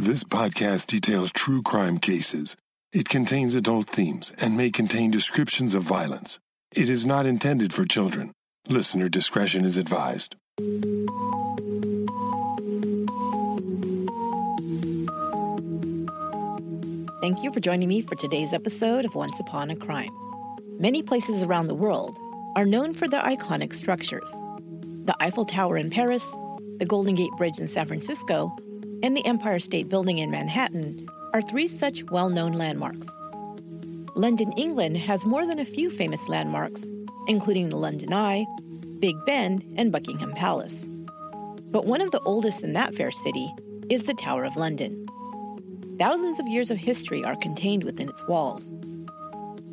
This podcast details true crime cases. It contains adult themes and may contain descriptions of violence. It is not intended for children. Listener discretion is advised. Thank you for joining me for today's episode of Once Upon a Crime. Many places around the world are known for their iconic structures. The Eiffel Tower in Paris, the Golden Gate Bridge in San Francisco, and the Empire State Building in Manhattan are three such well known landmarks. London, England has more than a few famous landmarks, including the London Eye, Big Ben, and Buckingham Palace. But one of the oldest in that fair city is the Tower of London. Thousands of years of history are contained within its walls.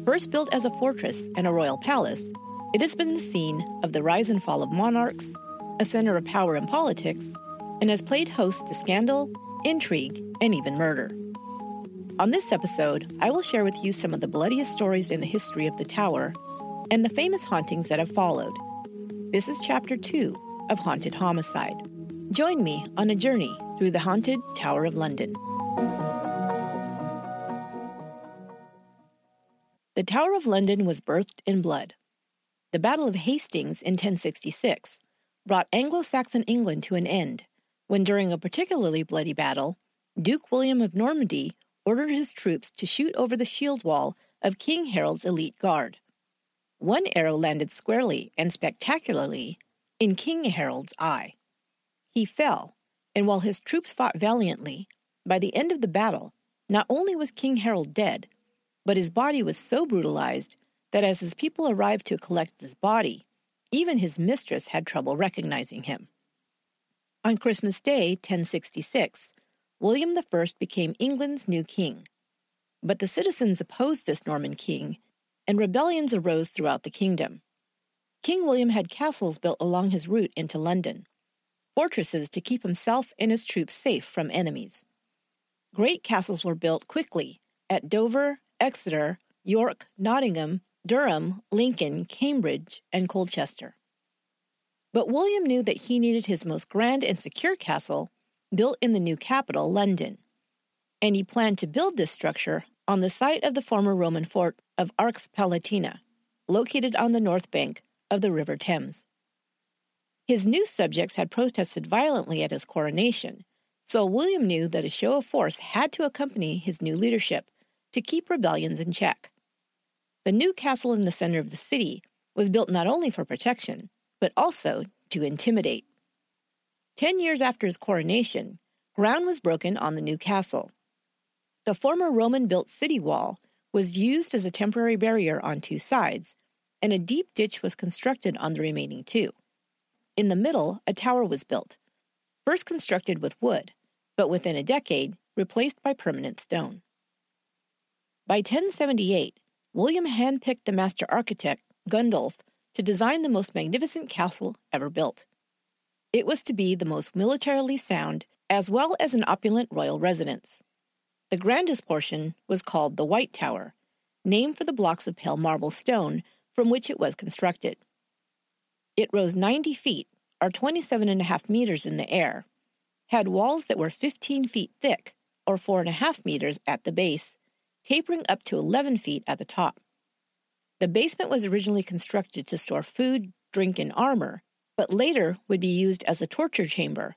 First built as a fortress and a royal palace, it has been the scene of the rise and fall of monarchs, a center of power and politics, and has played host to scandal, intrigue, and even murder. On this episode, I will share with you some of the bloodiest stories in the history of the tower and the famous hauntings that have followed. This is Chapter 2 of Haunted Homicide. Join me on a journey through the haunted Tower of London. The Tower of London was birthed in blood. The Battle of Hastings in 1066 brought Anglo Saxon England to an end when, during a particularly bloody battle, Duke William of Normandy ordered his troops to shoot over the shield wall of King Harold's elite guard. One arrow landed squarely and spectacularly in King Harold's eye. He fell, and while his troops fought valiantly, by the end of the battle, not only was King Harold dead, but his body was so brutalized that as his people arrived to collect his body, even his mistress had trouble recognizing him. On Christmas Day, 1066, William I became England's new king. But the citizens opposed this Norman king, and rebellions arose throughout the kingdom. King William had castles built along his route into London, fortresses to keep himself and his troops safe from enemies. Great castles were built quickly at Dover, Exeter, York, Nottingham, Durham, Lincoln, Cambridge, and Colchester. But William knew that he needed his most grand and secure castle built in the new capital, London. And he planned to build this structure on the site of the former Roman fort of Arx Palatina, located on the north bank of the River Thames. His new subjects had protested violently at his coronation, so William knew that a show of force had to accompany his new leadership to keep rebellions in check. The new castle in the center of the city was built not only for protection, but also to intimidate. Ten years after his coronation, ground was broken on the new castle. The former Roman built city wall was used as a temporary barrier on two sides, and a deep ditch was constructed on the remaining two. In the middle, a tower was built, first constructed with wood, but within a decade replaced by permanent stone. By 1078, William handpicked the master architect, Gundulf, to design the most magnificent castle ever built. It was to be the most militarily sound, as well as an opulent royal residence. The grandest portion was called the White Tower, named for the blocks of pale marble stone from which it was constructed. It rose 90 feet, or 27 and a half meters in the air, had walls that were 15 feet thick, or 4.5 meters at the base, tapering up to 11 feet at the top. The basement was originally constructed to store food, drink, and armor, but later would be used as a torture chamber,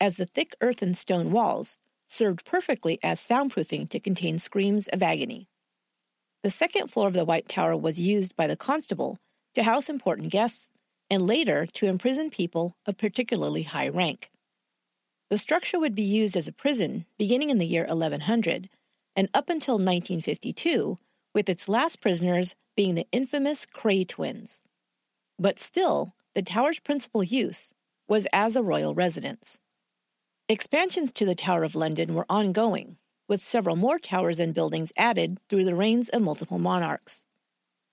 as the thick earth and stone walls served perfectly as soundproofing to contain screams of agony. The second floor of the White Tower was used by the constable to house important guests and later to imprison people of particularly high rank. The structure would be used as a prison beginning in the year 1100 and up until 1952, with its last prisoners being the infamous Kray twins. But still, the tower's principal use was as a royal residence. Expansions to the Tower of London were ongoing, with several more towers and buildings added through the reigns of multiple monarchs.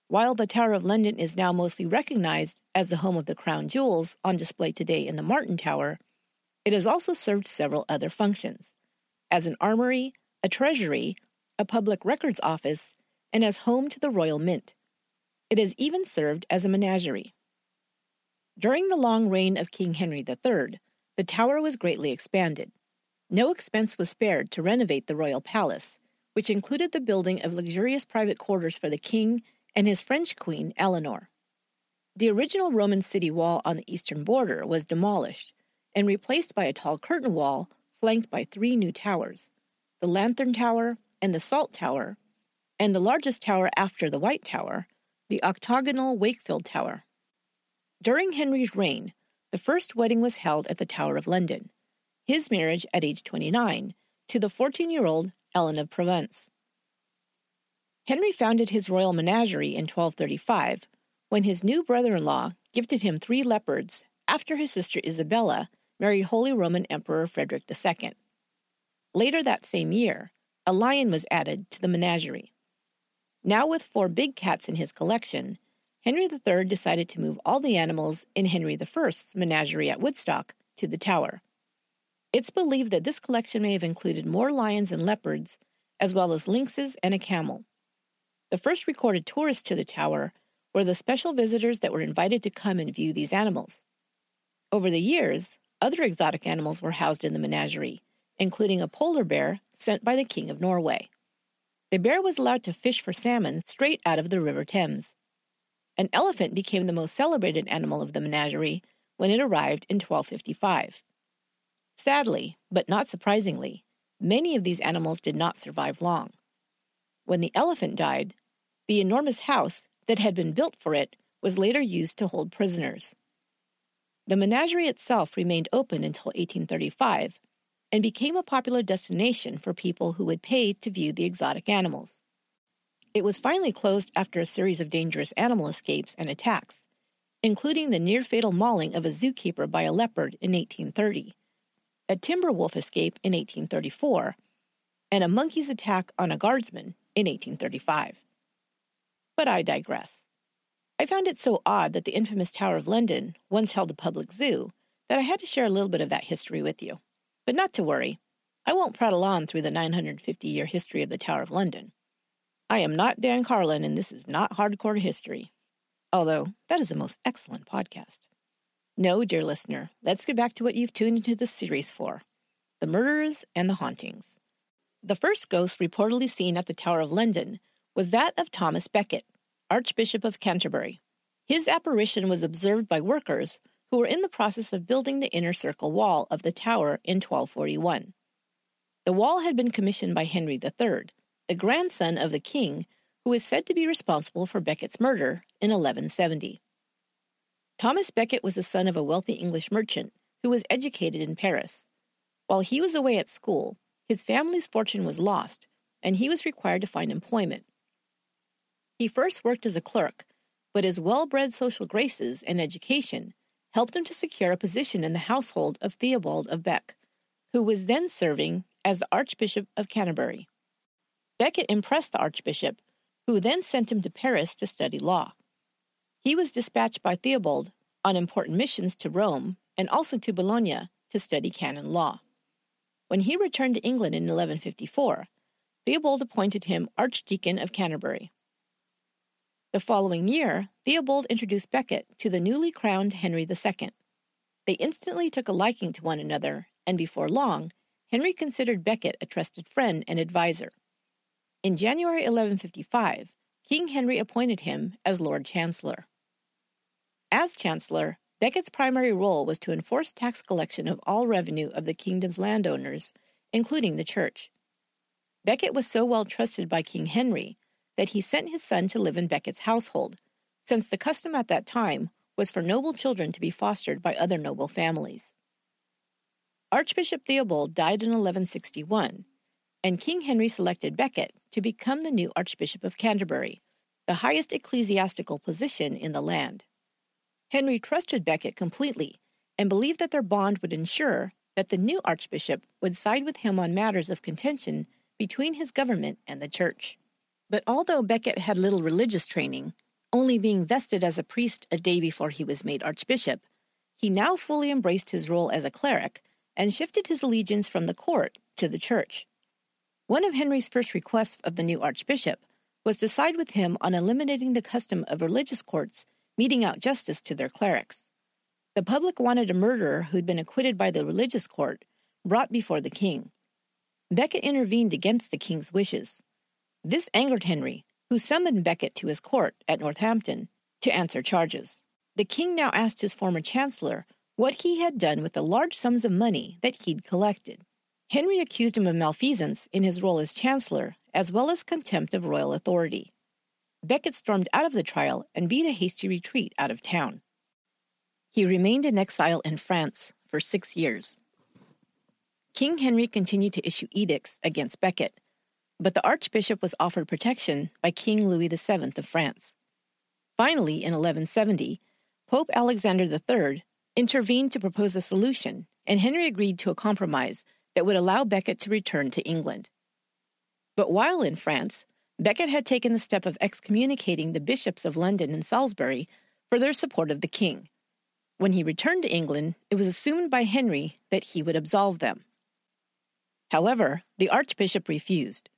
While the Tower of London is now mostly recognized as the home of the crown jewels on display today in the Martin Tower, it has also served several other functions as an armory, a treasury, a public records office, and as home to the Royal Mint. It has even served as a menagerie. During the long reign of King Henry III, the tower was greatly expanded. No expense was spared to renovate the royal palace, which included the building of luxurious private quarters for the king and his French queen, Eleanor. The original Roman city wall on the eastern border was demolished and replaced by a tall curtain wall flanked by three new towers the Lantern Tower and the Salt Tower, and the largest tower after the White Tower, the octagonal Wakefield Tower. During Henry's reign, the first wedding was held at the Tower of London, his marriage at age 29 to the 14 year old Ellen of Provence. Henry founded his royal menagerie in 1235 when his new brother in law gifted him three leopards after his sister Isabella married Holy Roman Emperor Frederick II. Later that same year, a lion was added to the menagerie. Now, with four big cats in his collection, Henry III decided to move all the animals in Henry I's menagerie at Woodstock to the Tower. It's believed that this collection may have included more lions and leopards, as well as lynxes and a camel. The first recorded tourists to the tower were the special visitors that were invited to come and view these animals. Over the years, other exotic animals were housed in the menagerie, including a polar bear sent by the King of Norway. The bear was allowed to fish for salmon straight out of the River Thames. An elephant became the most celebrated animal of the menagerie when it arrived in 1255. Sadly, but not surprisingly, many of these animals did not survive long. When the elephant died, the enormous house that had been built for it was later used to hold prisoners. The menagerie itself remained open until 1835 and became a popular destination for people who would pay to view the exotic animals. It was finally closed after a series of dangerous animal escapes and attacks, including the near fatal mauling of a zookeeper by a leopard in 1830, a timber wolf escape in 1834, and a monkey's attack on a guardsman in 1835. But I digress. I found it so odd that the infamous Tower of London once held a public zoo that I had to share a little bit of that history with you. But not to worry, I won't prattle on through the 950 year history of the Tower of London. I am not Dan Carlin, and this is not hardcore history, although that is a most excellent podcast. No, dear listener, let's get back to what you've tuned into this series for the murderers and the hauntings. The first ghost reportedly seen at the Tower of London was that of Thomas Becket, Archbishop of Canterbury. His apparition was observed by workers who were in the process of building the inner circle wall of the tower in 1241. The wall had been commissioned by Henry III, the grandson of the king who is said to be responsible for Becket's murder in 1170. Thomas Becket was the son of a wealthy English merchant who was educated in Paris. While he was away at school, his family's fortune was lost, and he was required to find employment. He first worked as a clerk, but his well bred social graces and education helped him to secure a position in the household of Theobald of Bec, who was then serving as the Archbishop of Canterbury. Becket impressed the Archbishop, who then sent him to Paris to study law. He was dispatched by Theobald on important missions to Rome and also to Bologna to study canon law. When he returned to England in 1154, Theobald appointed him Archdeacon of Canterbury. The following year, Theobald introduced Becket to the newly crowned Henry II. They instantly took a liking to one another, and before long, Henry considered Becket a trusted friend and adviser. In January 1155, King Henry appointed him as Lord Chancellor. As Chancellor, Becket's primary role was to enforce tax collection of all revenue of the kingdom's landowners, including the church. Becket was so well trusted by King Henry that he sent his son to live in Becket's household, since the custom at that time was for noble children to be fostered by other noble families. Archbishop Theobald died in 1161, and King Henry selected Becket to become the new Archbishop of Canterbury, the highest ecclesiastical position in the land. Henry trusted Becket completely and believed that their bond would ensure that the new archbishop would side with him on matters of contention between his government and the church. But although Becket had little religious training, only being vested as a priest a day before he was made archbishop, he now fully embraced his role as a cleric and shifted his allegiance from the court to the church. One of Henry's first requests of the new archbishop was to side with him on eliminating the custom of religious courts meting out justice to their clerics. The public wanted a murderer who'd been acquitted by the religious court brought before the king. Becket intervened against the king's wishes. This angered Henry, who summoned Becket to his court at Northampton to answer charges. The king now asked his former chancellor what he had done with the large sums of money that he'd collected. Henry accused him of malfeasance in his role as chancellor, as well as contempt of royal authority. Becket stormed out of the trial and beat a hasty retreat out of town. He remained in exile in France for six years. King Henry continued to issue edicts against Becket, but the archbishop was offered protection by King Louis VII of France. Finally, in 1170, Pope Alexander III intervened to propose a solution, and Henry agreed to a compromise that would allow Becket to return to England. But while in France, Becket had taken the step of excommunicating the bishops of London and Salisbury for their support of the king. When he returned to England, it was assumed by Henry that he would absolve them. However, the archbishop refused.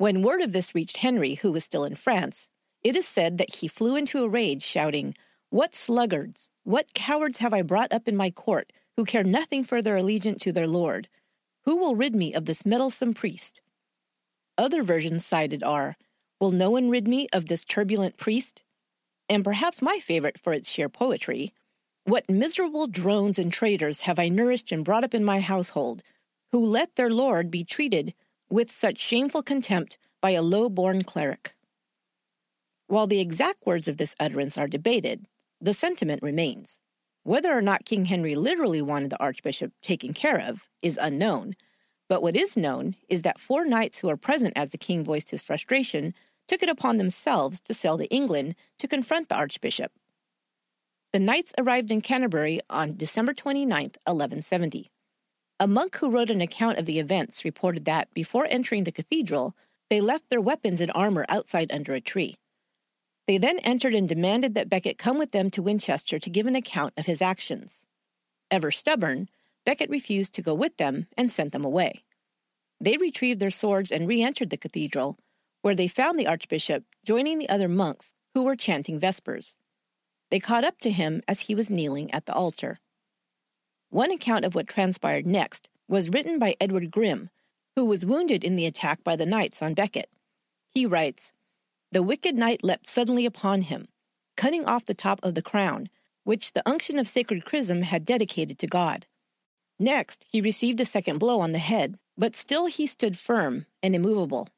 When word of this reached Henry, who was still in France, it is said that he flew into a rage, shouting, What sluggards, what cowards have I brought up in my court, who care nothing for their allegiance to their lord? Who will rid me of this meddlesome priest? Other versions cited are, Will no one rid me of this turbulent priest? And perhaps my favorite for its sheer poetry, What miserable drones and traitors have I nourished and brought up in my household, who let their lord be treated with such shameful contempt by a low born cleric. While the exact words of this utterance are debated, the sentiment remains. Whether or not King Henry literally wanted the archbishop taken care of is unknown, but what is known is that four knights who were present as the king voiced his frustration took it upon themselves to sail to England to confront the archbishop. The knights arrived in Canterbury on December 29, 1170. A monk who wrote an account of the events reported that, before entering the cathedral, they left their weapons and armor outside under a tree. They then entered and demanded that Becket come with them to Winchester to give an account of his actions. Ever stubborn, Becket refused to go with them and sent them away. They retrieved their swords and re entered the cathedral, where they found the archbishop joining the other monks who were chanting Vespers. They caught up to him as he was kneeling at the altar. One account of what transpired next was written by Edward Grim, who was wounded in the attack by the knights on Becket. He writes The wicked knight leapt suddenly upon him, cutting off the top of the crown, which the unction of sacred chrism had dedicated to God. Next, he received a second blow on the head, but still he stood firm and immovable.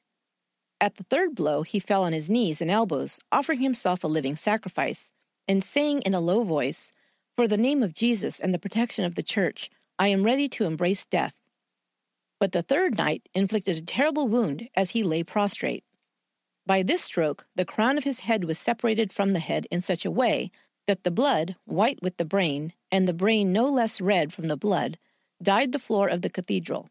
At the third blow, he fell on his knees and elbows, offering himself a living sacrifice, and saying in a low voice, for the name of Jesus and the protection of the church, I am ready to embrace death. But the third knight inflicted a terrible wound as he lay prostrate. By this stroke, the crown of his head was separated from the head in such a way that the blood, white with the brain, and the brain no less red from the blood, dyed the floor of the cathedral.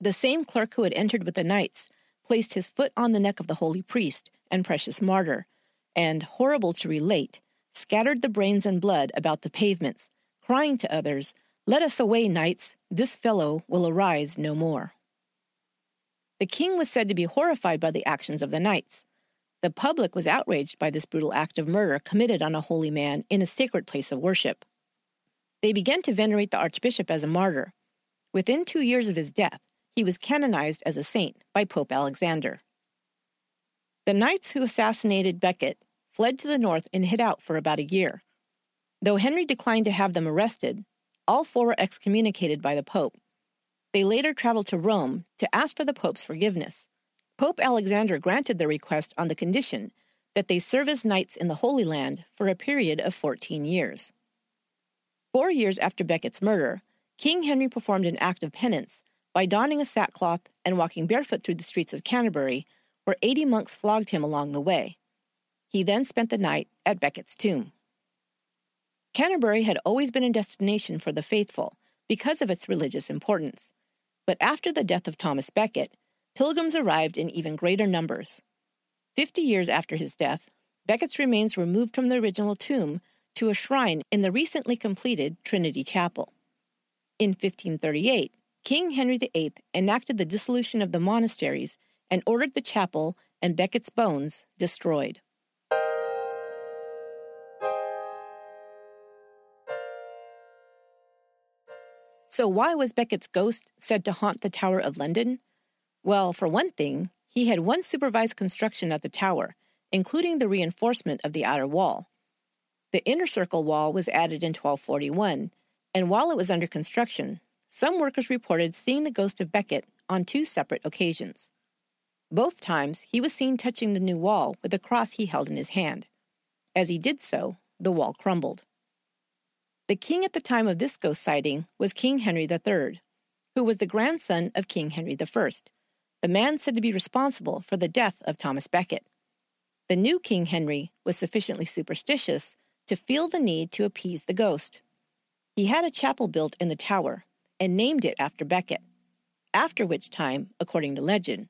The same clerk who had entered with the knights placed his foot on the neck of the holy priest and precious martyr, and, horrible to relate, scattered the brains and blood about the pavements, crying to others, Let us away, knights, this fellow will arise no more. The king was said to be horrified by the actions of the knights. The public was outraged by this brutal act of murder committed on a holy man in a sacred place of worship. They began to venerate the archbishop as a martyr. Within two years of his death, he was canonized as a saint by Pope Alexander. The knights who assassinated Becket fled to the north and hid out for about a year. Though Henry declined to have them arrested, all four were excommunicated by the Pope. They later traveled to Rome to ask for the Pope's forgiveness. Pope Alexander granted their request on the condition that they serve as knights in the Holy Land for a period of 14 years. Four years after Becket's murder, King Henry performed an act of penance by donning a sackcloth and walking barefoot through the streets of Canterbury, where 80 monks flogged him along the way. He then spent the night at Becket's tomb. Canterbury had always been a destination for the faithful because of its religious importance. But after the death of Thomas Becket, pilgrims arrived in even greater numbers. Fifty years after his death, Becket's remains were moved from the original tomb to a shrine in the recently completed Trinity Chapel. In 1538, King Henry VIII enacted the dissolution of the monasteries and ordered the chapel and Becket's bones destroyed. So, why was Becket's ghost said to haunt the Tower of London? Well, for one thing, he had once supervised construction at the tower, including the reinforcement of the outer wall. The inner circle wall was added in 1241, and while it was under construction, some workers reported seeing the ghost of Becket on two separate occasions. Both times, he was seen touching the new wall with a cross he held in his hand. As he did so, the wall crumbled. The king at the time of this ghost sighting was King Henry III, who was the grandson of King Henry I, the man said to be responsible for the death of Thomas Becket. The new King Henry was sufficiently superstitious to feel the need to appease the ghost. He had a chapel built in the tower and named it after Becket, after which time, according to legend,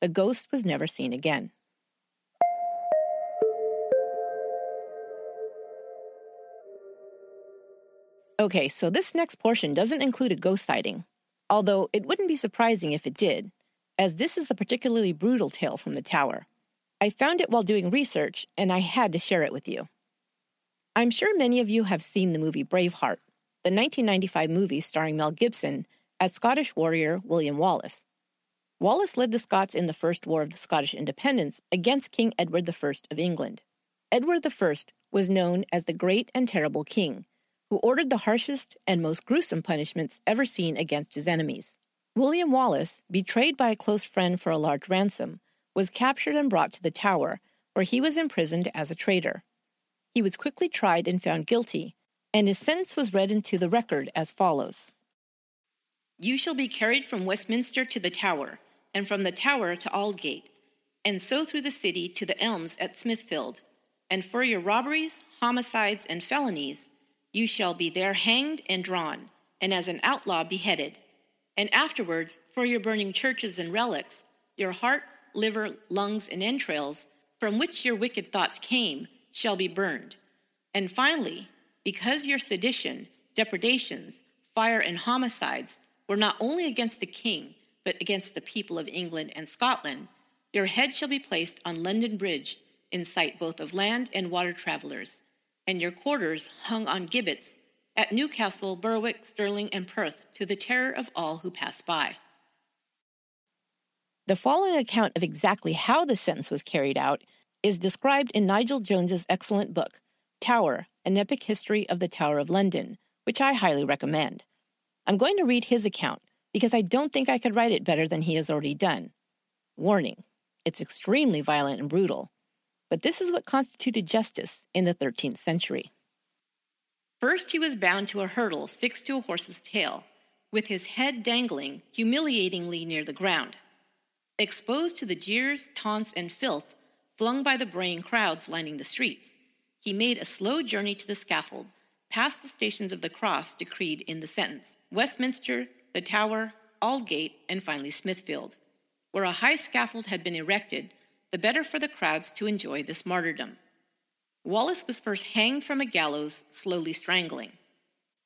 the ghost was never seen again. Okay, so this next portion doesn't include a ghost sighting, although it wouldn't be surprising if it did, as this is a particularly brutal tale from the tower. I found it while doing research, and I had to share it with you. I'm sure many of you have seen the movie Braveheart, the 1995 movie starring Mel Gibson as Scottish warrior William Wallace. Wallace led the Scots in the First War of the Scottish Independence against King Edward I of England. Edward I was known as the Great and Terrible King, who ordered the harshest and most gruesome punishments ever seen against his enemies. William Wallace, betrayed by a close friend for a large ransom, was captured and brought to the Tower, where he was imprisoned as a traitor. He was quickly tried and found guilty, and his sentence was read into the record as follows You shall be carried from Westminster to the Tower and from the tower to Aldgate, and so through the city to the elms at Smithfield. And for your robberies, homicides, and felonies, you shall be there hanged and drawn, and as an outlaw beheaded. And afterwards, for your burning churches and relics, your heart, liver, lungs, and entrails, from which your wicked thoughts came, shall be burned. And finally, because your sedition, depredations, fire, and homicides were not only against the king, but against the people of England and Scotland, your head shall be placed on London Bridge, in sight both of land and water travellers, and your quarters hung on gibbets at Newcastle, Berwick, Stirling, and Perth, to the terror of all who passed by. The following account of exactly how the sentence was carried out is described in Nigel Jones's excellent book, Tower An Epic History of the Tower of London, which I highly recommend. I'm going to read his account, because I don't think I could write it better than he has already done. Warning it's extremely violent and brutal, but this is what constituted justice in the 13th century. First, he was bound to a hurdle fixed to a horse's tail, with his head dangling humiliatingly near the ground. Exposed to the jeers, taunts, and filth flung by the braying crowds lining the streets, he made a slow journey to the scaffold, past the stations of the cross decreed in the sentence Westminster, the Tower, Aldgate, and finally Smithfield. Where a high scaffold had been erected, the better for the crowds to enjoy this martyrdom. Wallace was first hanged from a gallows, slowly strangling.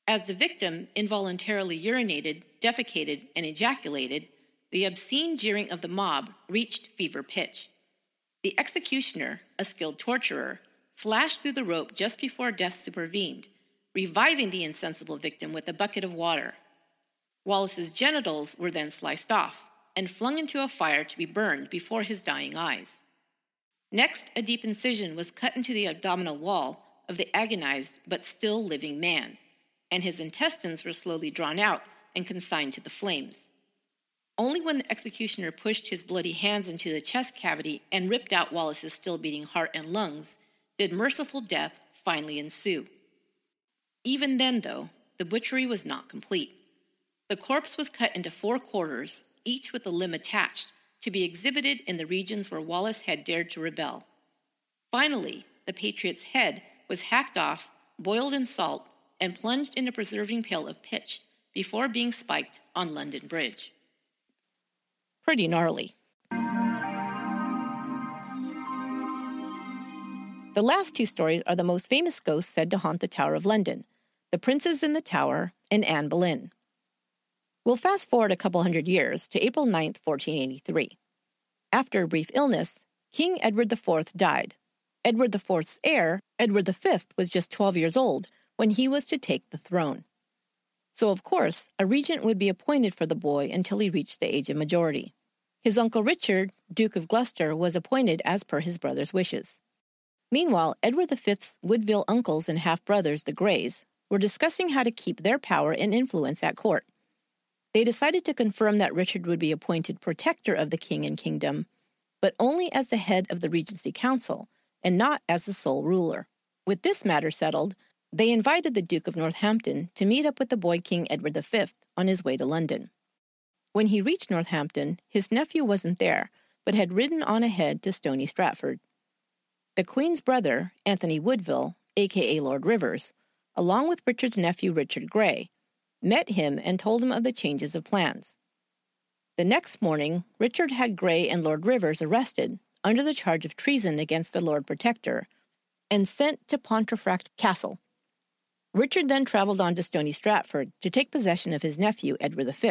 As the victim involuntarily urinated, defecated, and ejaculated, the obscene jeering of the mob reached fever pitch. The executioner, a skilled torturer, slashed through the rope just before death supervened, reviving the insensible victim with a bucket of water. Wallace's genitals were then sliced off and flung into a fire to be burned before his dying eyes. Next, a deep incision was cut into the abdominal wall of the agonized but still living man, and his intestines were slowly drawn out and consigned to the flames. Only when the executioner pushed his bloody hands into the chest cavity and ripped out Wallace's still beating heart and lungs did merciful death finally ensue. Even then, though, the butchery was not complete. The corpse was cut into four quarters, each with a limb attached, to be exhibited in the regions where Wallace had dared to rebel. Finally, the patriot's head was hacked off, boiled in salt, and plunged in a preserving pail of pitch before being spiked on London Bridge. Pretty gnarly. The last two stories are the most famous ghosts said to haunt the Tower of London The Princes in the Tower and Anne Boleyn. We'll fast forward a couple hundred years to April 9, 1483. After a brief illness, King Edward IV died. Edward IV's heir, Edward V, was just 12 years old when he was to take the throne. So, of course, a regent would be appointed for the boy until he reached the age of majority. His uncle Richard, Duke of Gloucester, was appointed as per his brother's wishes. Meanwhile, Edward V's Woodville uncles and half brothers, the Greys, were discussing how to keep their power and influence at court. They decided to confirm that Richard would be appointed protector of the king and kingdom, but only as the head of the Regency Council and not as the sole ruler. With this matter settled, they invited the Duke of Northampton to meet up with the boy King Edward V on his way to London. When he reached Northampton, his nephew wasn't there, but had ridden on ahead to Stony Stratford. The Queen's brother, Anthony Woodville, aka Lord Rivers, along with Richard's nephew Richard Grey, met him and told him of the changes of plans. The next morning, Richard had Grey and Lord Rivers arrested under the charge of treason against the Lord Protector and sent to Pontefract Castle. Richard then traveled on to Stony Stratford to take possession of his nephew Edward V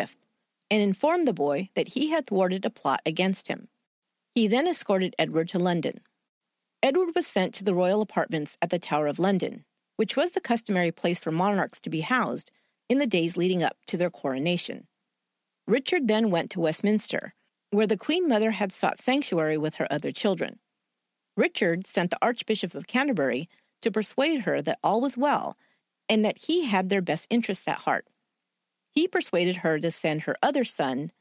and informed the boy that he had thwarted a plot against him. He then escorted Edward to London. Edward was sent to the royal apartments at the Tower of London, which was the customary place for monarchs to be housed in the days leading up to their coronation. Richard then went to Westminster, where the Queen Mother had sought sanctuary with her other children. Richard sent the Archbishop of Canterbury to persuade her that all was well and that he had their best interests at heart. He persuaded her to send her other son,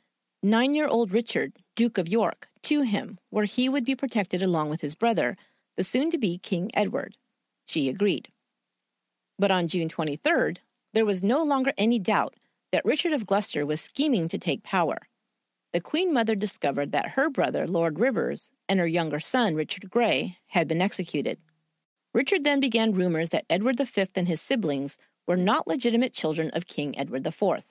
nine year old Richard, Duke of York, to him, where he would be protected along with his brother, the soon to be King Edward. She agreed. But on June 23rd, there was no longer any doubt that Richard of Gloucester was scheming to take power. The Queen Mother discovered that her brother, Lord Rivers, and her younger son, Richard Grey, had been executed. Richard then began rumors that Edward V and his siblings were not legitimate children of King Edward IV.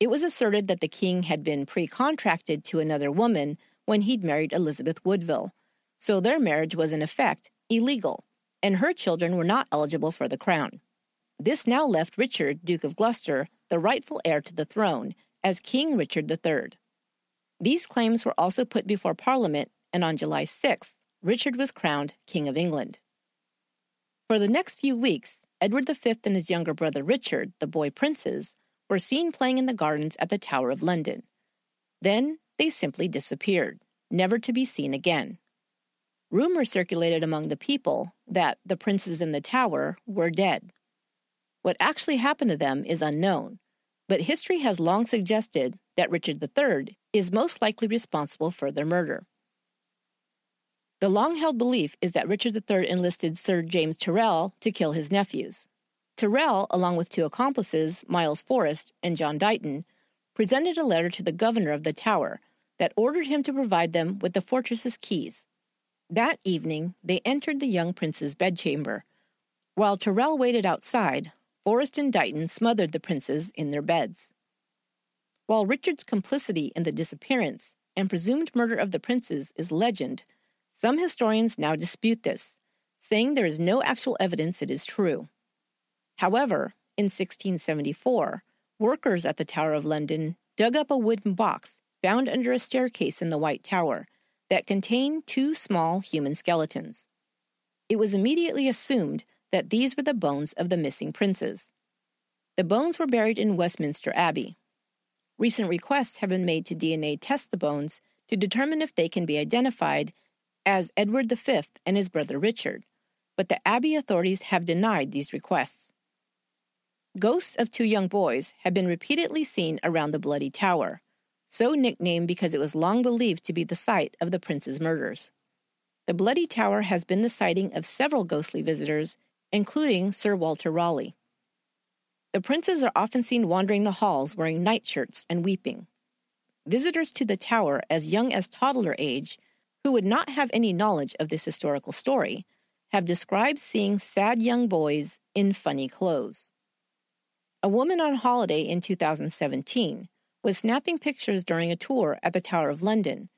It was asserted that the king had been pre contracted to another woman when he'd married Elizabeth Woodville, so their marriage was in effect illegal, and her children were not eligible for the crown. This now left Richard, Duke of Gloucester, the rightful heir to the throne, as King Richard III. These claims were also put before Parliament, and on July 6th, Richard was crowned King of England. For the next few weeks, Edward V and his younger brother Richard, the boy princes, were seen playing in the gardens at the Tower of London. Then they simply disappeared, never to be seen again. Rumors circulated among the people that the princes in the tower were dead. What actually happened to them is unknown, but history has long suggested that Richard III is most likely responsible for their murder. The long held belief is that Richard III enlisted Sir James Tyrrell to kill his nephews. Tyrrell, along with two accomplices, Miles Forrest and John Dighton, presented a letter to the governor of the tower that ordered him to provide them with the fortress's keys. That evening, they entered the young prince's bedchamber. While Tyrrell waited outside, Forrest and Dighton smothered the princes in their beds. While Richard's complicity in the disappearance and presumed murder of the princes is legend, some historians now dispute this, saying there is no actual evidence it is true. However, in 1674, workers at the Tower of London dug up a wooden box found under a staircase in the White Tower that contained two small human skeletons. It was immediately assumed that these were the bones of the missing princes. The bones were buried in Westminster Abbey. Recent requests have been made to DNA test the bones to determine if they can be identified as Edward V and his brother Richard, but the Abbey authorities have denied these requests. Ghosts of two young boys have been repeatedly seen around the Bloody Tower, so nicknamed because it was long believed to be the site of the prince's murders. The Bloody Tower has been the sighting of several ghostly visitors, including Sir Walter Raleigh. The princes are often seen wandering the halls wearing nightshirts and weeping. Visitors to the tower as young as toddler age who would not have any knowledge of this historical story, have described seeing sad young boys in funny clothes. A woman on holiday in 2017 was snapping pictures during a tour at the Tower of London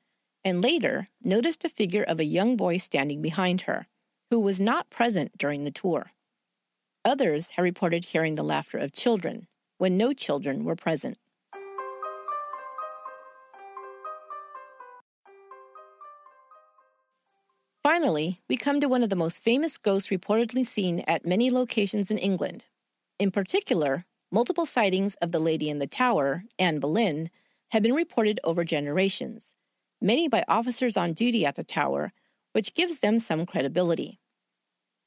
and later noticed a figure of a young boy standing behind her, who was not present during the tour. Others have reported hearing the laughter of children when no children were present. Finally, we come to one of the most famous ghosts reportedly seen at many locations in England, in particular, multiple sightings of the lady in the tower, Anne Boleyn, have been reported over generations, many by officers on duty at the tower, which gives them some credibility.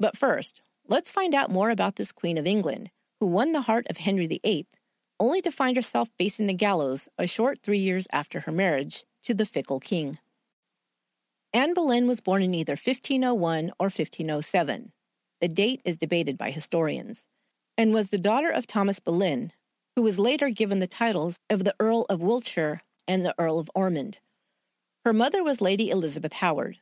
But first, let's find out more about this Queen of England, who won the heart of Henry VIII, only to find herself facing the gallows a short three years after her marriage to the fickle king. Anne Boleyn was born in either 1501 or 1507. The date is debated by historians, and was the daughter of Thomas Boleyn, who was later given the titles of the Earl of Wiltshire and the Earl of Ormond. Her mother was Lady Elizabeth Howard.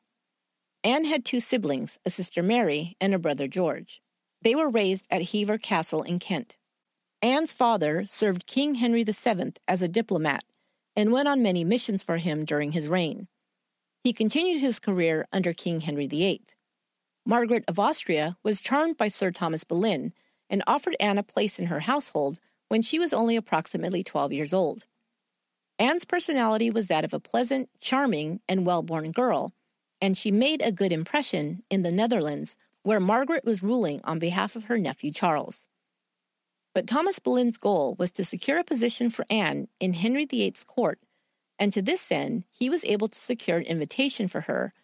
Anne had two siblings, a sister Mary and a brother George. They were raised at Hever Castle in Kent. Anne's father served King Henry VII as a diplomat and went on many missions for him during his reign. He continued his career under King Henry VIII. Margaret of Austria was charmed by Sir Thomas Boleyn and offered Anne a place in her household when she was only approximately 12 years old. Anne's personality was that of a pleasant, charming, and well born girl, and she made a good impression in the Netherlands, where Margaret was ruling on behalf of her nephew Charles. But Thomas Boleyn's goal was to secure a position for Anne in Henry VIII's court, and to this end, he was able to secure an invitation for her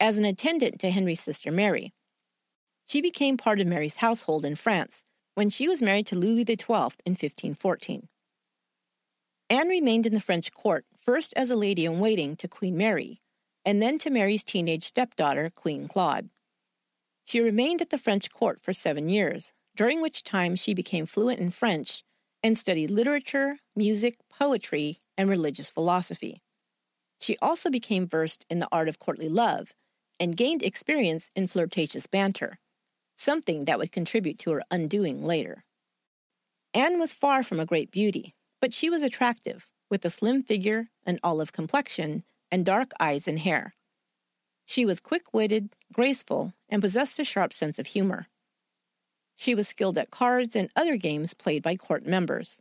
as an attendant to Henry's sister Mary. She became part of Mary's household in France, when she was married to Louis XII in 1514. Anne remained in the French court first as a lady in waiting to Queen Mary, and then to Mary's teenage stepdaughter, Queen Claude. She remained at the French court for seven years, during which time she became fluent in French and studied literature, music, poetry, and religious philosophy. She also became versed in the art of courtly love and gained experience in flirtatious banter something that would contribute to her undoing later. Anne was far from a great beauty, but she was attractive, with a slim figure, an olive complexion, and dark eyes and hair. She was quick witted, graceful, and possessed a sharp sense of humor. She was skilled at cards and other games played by court members.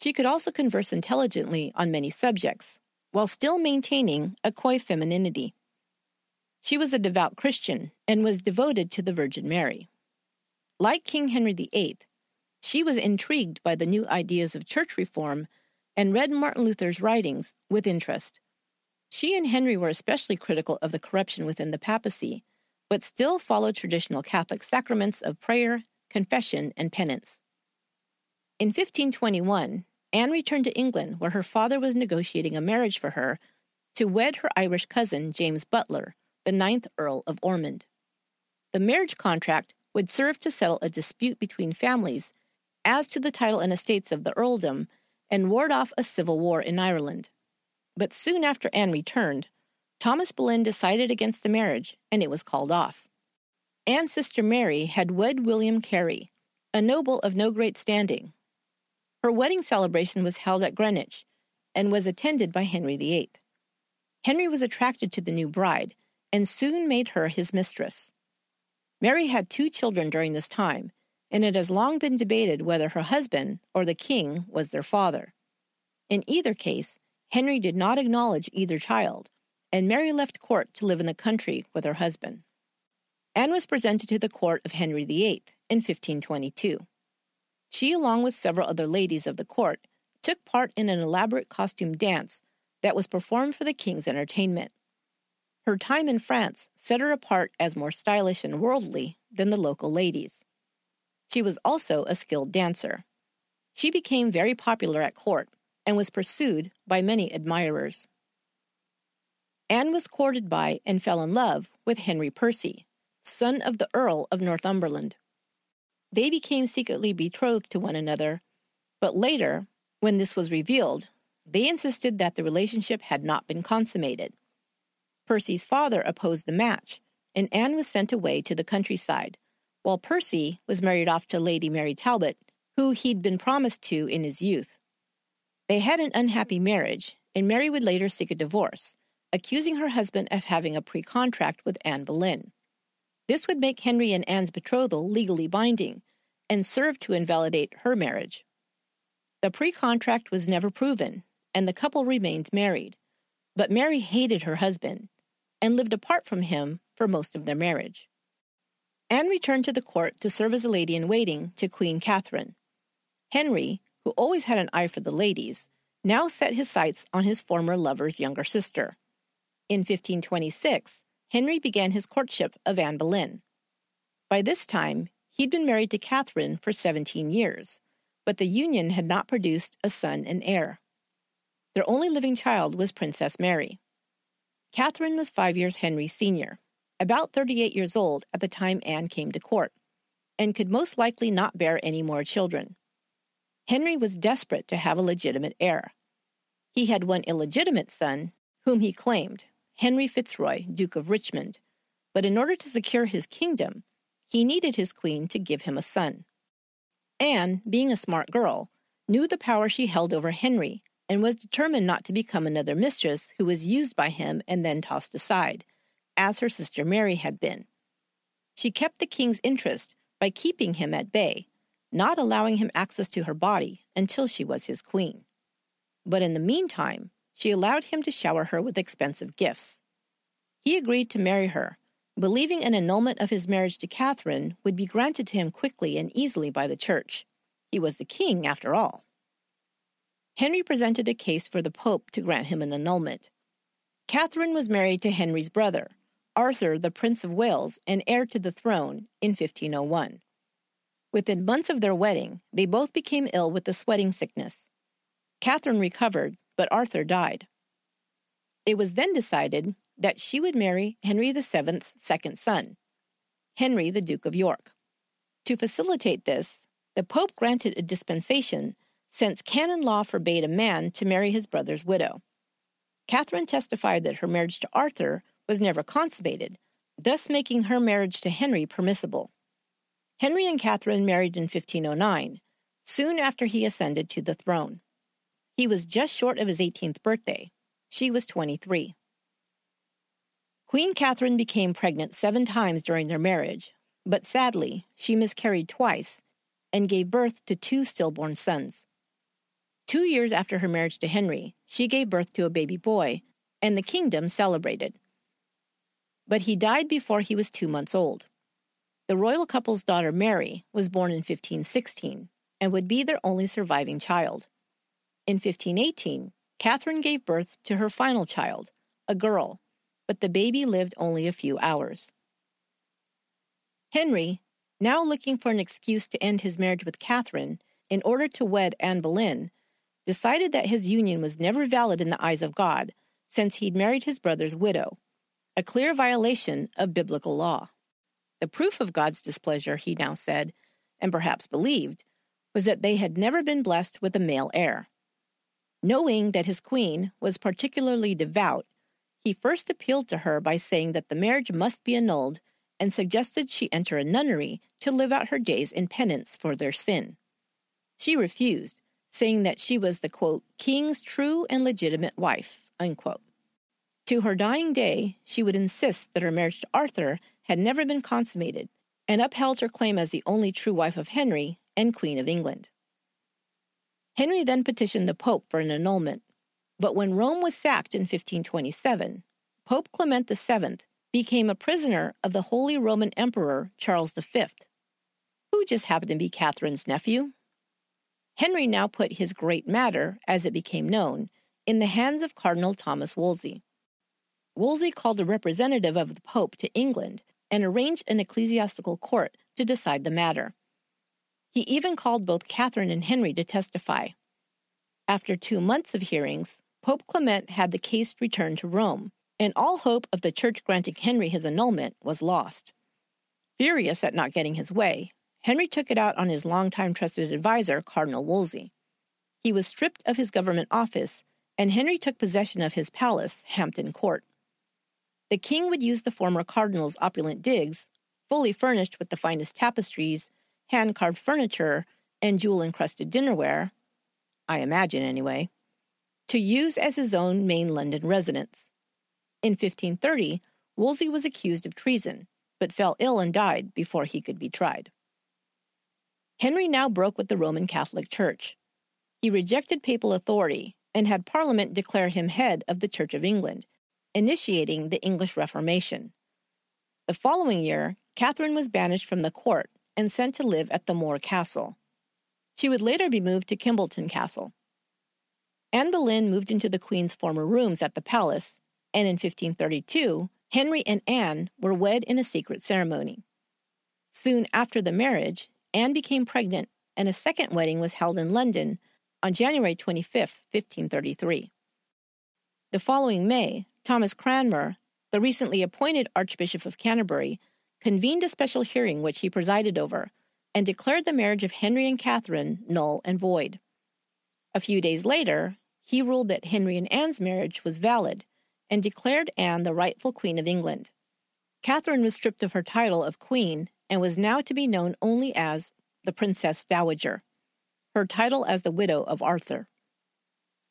She could also converse intelligently on many subjects, while still maintaining a coy femininity. She was a devout Christian and was devoted to the Virgin Mary. Like King Henry VIII, she was intrigued by the new ideas of church reform and read Martin Luther's writings with interest. She and Henry were especially critical of the corruption within the papacy, but still followed traditional Catholic sacraments of prayer, confession, and penance. In 1521, Anne returned to England, where her father was negotiating a marriage for her to wed her Irish cousin, James Butler, the ninth Earl of Ormond. The marriage contract would serve to settle a dispute between families as to the title and estates of the earldom and ward off a civil war in Ireland. But soon after Anne returned, Thomas Boleyn decided against the marriage and it was called off. Anne's sister Mary had wed William Carey, a noble of no great standing. Her wedding celebration was held at Greenwich and was attended by Henry VIII. Henry was attracted to the new bride and soon made her his mistress. Mary had two children during this time, and it has long been debated whether her husband or the king was their father. In either case, Henry did not acknowledge either child, and Mary left court to live in the country with her husband. Anne was presented to the court of Henry VIII in 1522. She, along with several other ladies of the court, took part in an elaborate costume dance that was performed for the king's entertainment. Her time in France set her apart as more stylish and worldly than the local ladies. She was also a skilled dancer. She became very popular at court and was pursued by many admirers. Anne was courted by and fell in love with Henry Percy, son of the Earl of Northumberland. They became secretly betrothed to one another, but later, when this was revealed, they insisted that the relationship had not been consummated. Percy's father opposed the match, and Anne was sent away to the countryside, while Percy was married off to Lady Mary Talbot, who he'd been promised to in his youth. They had an unhappy marriage, and Mary would later seek a divorce, accusing her husband of having a pre contract with Anne Boleyn. This would make Henry and Anne's betrothal legally binding and serve to invalidate her marriage. The pre contract was never proven, and the couple remained married. But Mary hated her husband and lived apart from him for most of their marriage. Anne returned to the court to serve as a lady in waiting to Queen Catherine. Henry, who always had an eye for the ladies, now set his sights on his former lover's younger sister. In 1526, Henry began his courtship of Anne Boleyn. By this time, he'd been married to Catherine for 17 years, but the union had not produced a son and heir. Their only living child was Princess Mary. Catherine was five years Henry's senior, about 38 years old at the time Anne came to court, and could most likely not bear any more children. Henry was desperate to have a legitimate heir. He had one illegitimate son, whom he claimed, Henry Fitzroy, Duke of Richmond, but in order to secure his kingdom, he needed his queen to give him a son. Anne, being a smart girl, knew the power she held over Henry and was determined not to become another mistress who was used by him and then tossed aside, as her sister Mary had been. She kept the king's interest by keeping him at bay, not allowing him access to her body until she was his queen. But in the meantime, she allowed him to shower her with expensive gifts. He agreed to marry her, believing an annulment of his marriage to Catherine would be granted to him quickly and easily by the church. He was the king, after all. Henry presented a case for the Pope to grant him an annulment. Catherine was married to Henry's brother, Arthur, the Prince of Wales and heir to the throne, in 1501. Within months of their wedding, they both became ill with the sweating sickness. Catherine recovered, but Arthur died. It was then decided that she would marry Henry VII's second son, Henry, the Duke of York. To facilitate this, the Pope granted a dispensation since canon law forbade a man to marry his brother's widow. Catherine testified that her marriage to Arthur was never consummated, thus making her marriage to Henry permissible. Henry and Catherine married in 1509, soon after he ascended to the throne. He was just short of his 18th birthday. She was 23. Queen Catherine became pregnant seven times during their marriage, but sadly, she miscarried twice and gave birth to two stillborn sons. Two years after her marriage to Henry, she gave birth to a baby boy, and the kingdom celebrated but he died before he was two months old. The royal couple's daughter Mary was born in 1516 and would be their only surviving child. In 1518, Catherine gave birth to her final child, a girl, but the baby lived only a few hours. Henry, now looking for an excuse to end his marriage with Catherine in order to wed Anne Boleyn, decided that his union was never valid in the eyes of God since he'd married his brother's widow a clear violation of biblical law. The proof of God's displeasure, he now said, and perhaps believed, was that they had never been blessed with a male heir. Knowing that his queen was particularly devout, he first appealed to her by saying that the marriage must be annulled and suggested she enter a nunnery to live out her days in penance for their sin. She refused, saying that she was the quote, king's true and legitimate wife, unquote. To her dying day, she would insist that her marriage to Arthur had never been consummated and upheld her claim as the only true wife of Henry and Queen of England. Henry then petitioned the Pope for an annulment, but when Rome was sacked in 1527, Pope Clement VII became a prisoner of the Holy Roman Emperor Charles V, who just happened to be Catherine's nephew. Henry now put his great matter, as it became known, in the hands of Cardinal Thomas Wolsey. Wolsey called a representative of the Pope to England and arranged an ecclesiastical court to decide the matter. He even called both Catherine and Henry to testify. After two months of hearings, Pope Clement had the case returned to Rome, and all hope of the church granting Henry his annulment was lost. Furious at not getting his way, Henry took it out on his longtime trusted adviser, Cardinal Wolsey. He was stripped of his government office, and Henry took possession of his palace, Hampton Court. The king would use the former cardinal's opulent digs, fully furnished with the finest tapestries, hand carved furniture, and jewel encrusted dinnerware, I imagine anyway, to use as his own main London residence. In 1530, Wolsey was accused of treason, but fell ill and died before he could be tried. Henry now broke with the Roman Catholic Church. He rejected papal authority and had Parliament declare him head of the Church of England initiating the English Reformation. The following year, Catherine was banished from the court and sent to live at the Moor Castle. She would later be moved to Kimbolton Castle. Anne Boleyn moved into the Queen's former rooms at the palace, and in 1532, Henry and Anne were wed in a secret ceremony. Soon after the marriage, Anne became pregnant, and a second wedding was held in London on January 25, 1533. The following May, Thomas Cranmer, the recently appointed Archbishop of Canterbury, convened a special hearing which he presided over and declared the marriage of Henry and Catherine null and void. A few days later, he ruled that Henry and Anne's marriage was valid and declared Anne the rightful Queen of England. Catherine was stripped of her title of Queen and was now to be known only as the Princess Dowager, her title as the widow of Arthur.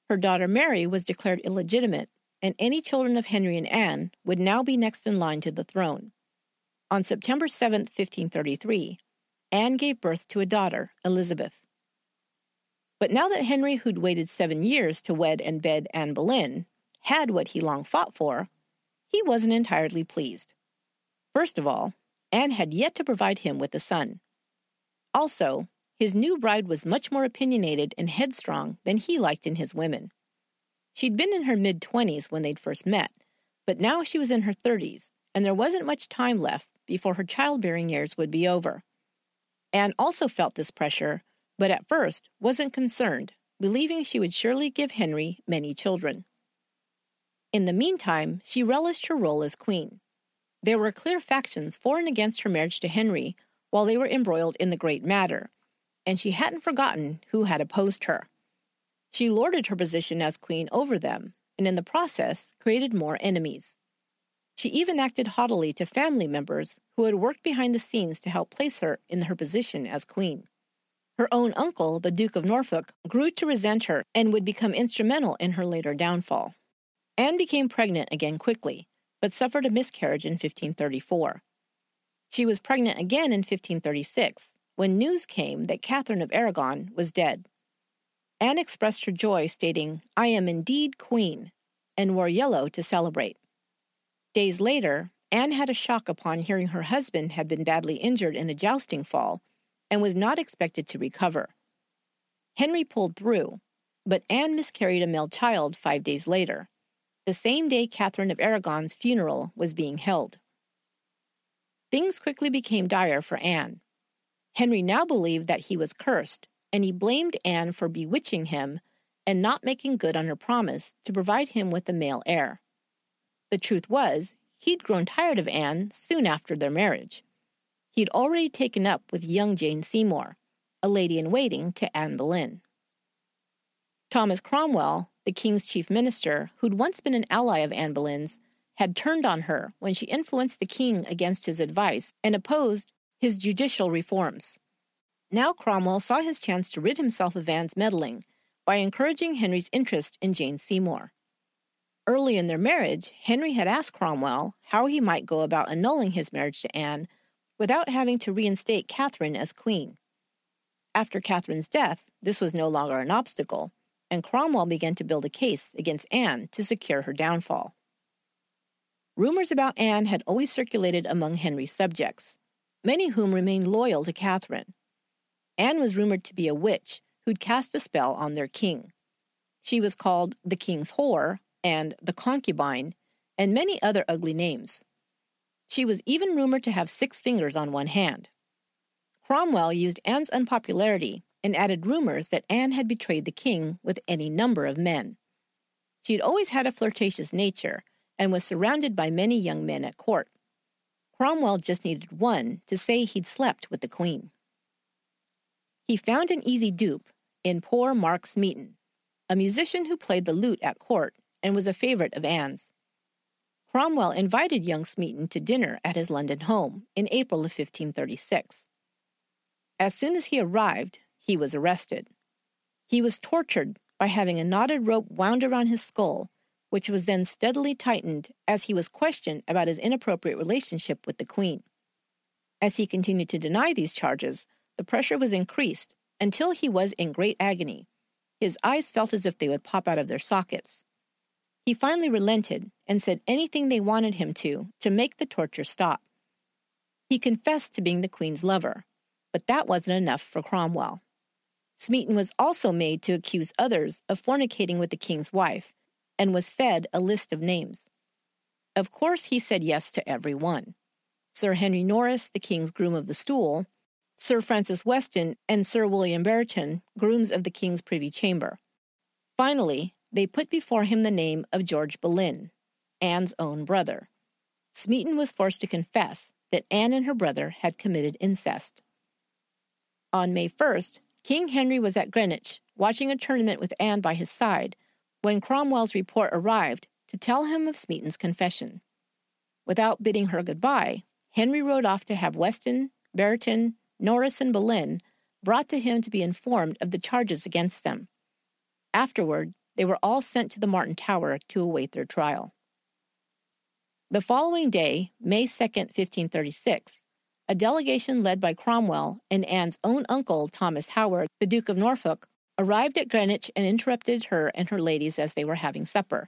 Her daughter Mary was declared illegitimate, and any children of Henry and Anne would now be next in line to the throne. On September 7, 1533, Anne gave birth to a daughter, Elizabeth. But now that Henry, who'd waited seven years to wed and bed Anne Boleyn, had what he long fought for, he wasn't entirely pleased. First of all, Anne had yet to provide him with a son. Also, his new bride was much more opinionated and headstrong than he liked in his women. She'd been in her mid 20s when they'd first met, but now she was in her 30s, and there wasn't much time left before her childbearing years would be over. Anne also felt this pressure, but at first wasn't concerned, believing she would surely give Henry many children. In the meantime, she relished her role as queen. There were clear factions for and against her marriage to Henry while they were embroiled in the great matter, and she hadn't forgotten who had opposed her. She lorded her position as queen over them, and in the process created more enemies. She even acted haughtily to family members who had worked behind the scenes to help place her in her position as queen. Her own uncle, the Duke of Norfolk, grew to resent her and would become instrumental in her later downfall. Anne became pregnant again quickly, but suffered a miscarriage in 1534. She was pregnant again in 1536 when news came that Catherine of Aragon was dead. Anne expressed her joy, stating, I am indeed queen, and wore yellow to celebrate. Days later, Anne had a shock upon hearing her husband had been badly injured in a jousting fall and was not expected to recover. Henry pulled through, but Anne miscarried a male child five days later the same day Catherine of Aragon's funeral was being held. Things quickly became dire for Anne. Henry now believed that he was cursed, and he blamed Anne for bewitching him and not making good on her promise to provide him with a male heir. The truth was, he'd grown tired of Anne soon after their marriage. He'd already taken up with young Jane Seymour, a lady in waiting to Anne Boleyn. Thomas Cromwell, the king's chief minister, who'd once been an ally of Anne Boleyn's, had turned on her when she influenced the king against his advice and opposed his judicial reforms. Now Cromwell saw his chance to rid himself of Anne's meddling by encouraging Henry's interest in Jane Seymour. Early in their marriage, Henry had asked Cromwell how he might go about annulling his marriage to Anne without having to reinstate Catherine as queen. After Catherine's death, this was no longer an obstacle, and Cromwell began to build a case against Anne to secure her downfall. Rumors about Anne had always circulated among Henry's subjects, many of whom remained loyal to Catherine. Anne was rumored to be a witch who'd cast a spell on their king. She was called the king's whore and the concubine, and many other ugly names. She was even rumored to have six fingers on one hand. Cromwell used Anne's unpopularity and added rumors that Anne had betrayed the king with any number of men. She had always had a flirtatious nature and was surrounded by many young men at court. Cromwell just needed one to say he'd slept with the queen. He found an easy dupe in poor Mark Smeaton, a musician who played the lute at court and was a favorite of Anne's. Cromwell invited young Smeaton to dinner at his London home in April of 1536. As soon as he arrived, he was arrested. He was tortured by having a knotted rope wound around his skull, which was then steadily tightened as he was questioned about his inappropriate relationship with the Queen. As he continued to deny these charges, the pressure was increased until he was in great agony. His eyes felt as if they would pop out of their sockets. He finally relented and said anything they wanted him to to make the torture stop. He confessed to being the Queen's lover, but that wasn't enough for Cromwell. Smeaton was also made to accuse others of fornicating with the king's wife and was fed a list of names. Of course, he said yes to every one. Sir Henry Norris, the king's groom of the stool, Sir Francis Weston, and Sir William Brereton, grooms of the king's privy chamber. Finally, they put before him the name of George Boleyn, Anne's own brother. Smeaton was forced to confess that Anne and her brother had committed incest. On May 1st, King Henry was at Greenwich, watching a tournament with Anne by his side, when Cromwell's report arrived to tell him of Smeaton's confession. Without bidding her goodbye, Henry rode off to have Weston, Brereton, Norris, and Boleyn brought to him to be informed of the charges against them. Afterward, they were all sent to the Martin Tower to await their trial. The following day, May 2, 1536, a delegation led by Cromwell and Anne's own uncle, Thomas Howard, the Duke of Norfolk, arrived at Greenwich and interrupted her and her ladies as they were having supper.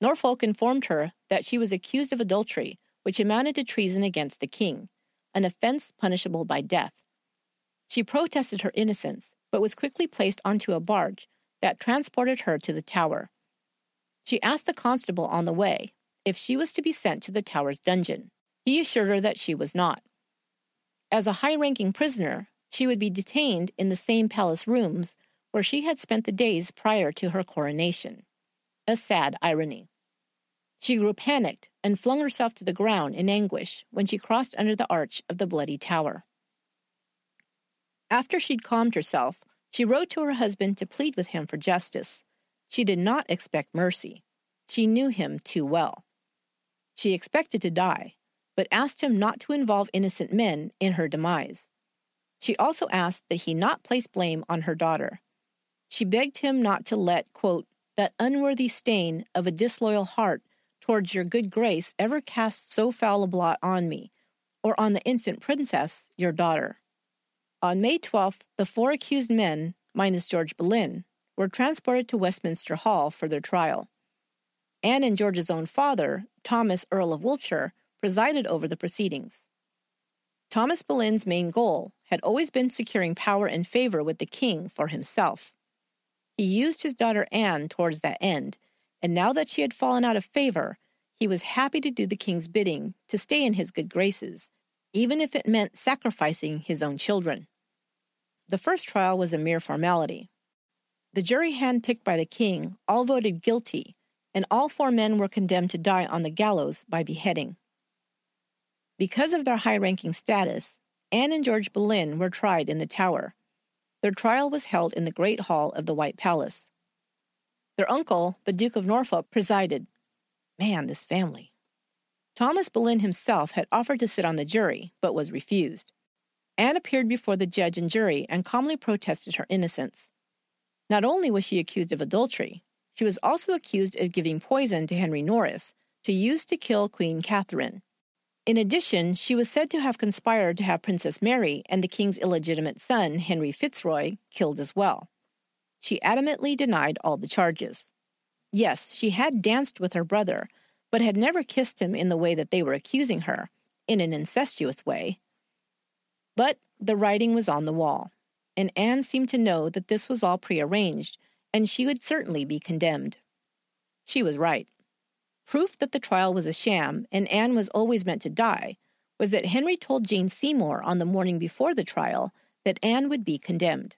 Norfolk informed her that she was accused of adultery, which amounted to treason against the king, an offense punishable by death. She protested her innocence, but was quickly placed onto a barge that transported her to the tower. She asked the constable on the way if she was to be sent to the tower's dungeon. He assured her that she was not. As a high ranking prisoner, she would be detained in the same palace rooms where she had spent the days prior to her coronation. A sad irony. She grew panicked and flung herself to the ground in anguish when she crossed under the arch of the bloody tower. After she'd calmed herself, she wrote to her husband to plead with him for justice. She did not expect mercy. She knew him too well. She expected to die, but asked him not to involve innocent men in her demise. She also asked that he not place blame on her daughter. She begged him not to let, quote, that unworthy stain of a disloyal heart towards your good grace ever cast so foul a blot on me, or on the infant princess, your daughter. On May 12th, the four accused men, minus George Boleyn, were transported to Westminster Hall for their trial. Anne and George's own father, Thomas, Earl of Wiltshire, presided over the proceedings. Thomas Boleyn's main goal had always been securing power and favor with the king for himself. He used his daughter Anne towards that end, and now that she had fallen out of favor, he was happy to do the king's bidding to stay in his good graces, even if it meant sacrificing his own children. The first trial was a mere formality. The jury handpicked by the king all voted guilty and all four men were condemned to die on the gallows by beheading. Because of their high ranking status, Anne and George Boleyn were tried in the Tower. Their trial was held in the Great Hall of the White Palace. Their uncle, the Duke of Norfolk, presided. Man, this family. Thomas Boleyn himself had offered to sit on the jury, but was refused. Anne appeared before the judge and jury and calmly protested her innocence. Not only was she accused of adultery, she was also accused of giving poison to Henry Norris to use to kill Queen Catherine. In addition, she was said to have conspired to have Princess Mary and the king's illegitimate son, Henry Fitzroy, killed as well. She adamantly denied all the charges. Yes, she had danced with her brother, but had never kissed him in the way that they were accusing her, in an incestuous way. But the writing was on the wall, and Anne seemed to know that this was all prearranged and she would certainly be condemned. She was right. Proof that the trial was a sham and Anne was always meant to die was that Henry told Jane Seymour on the morning before the trial that Anne would be condemned.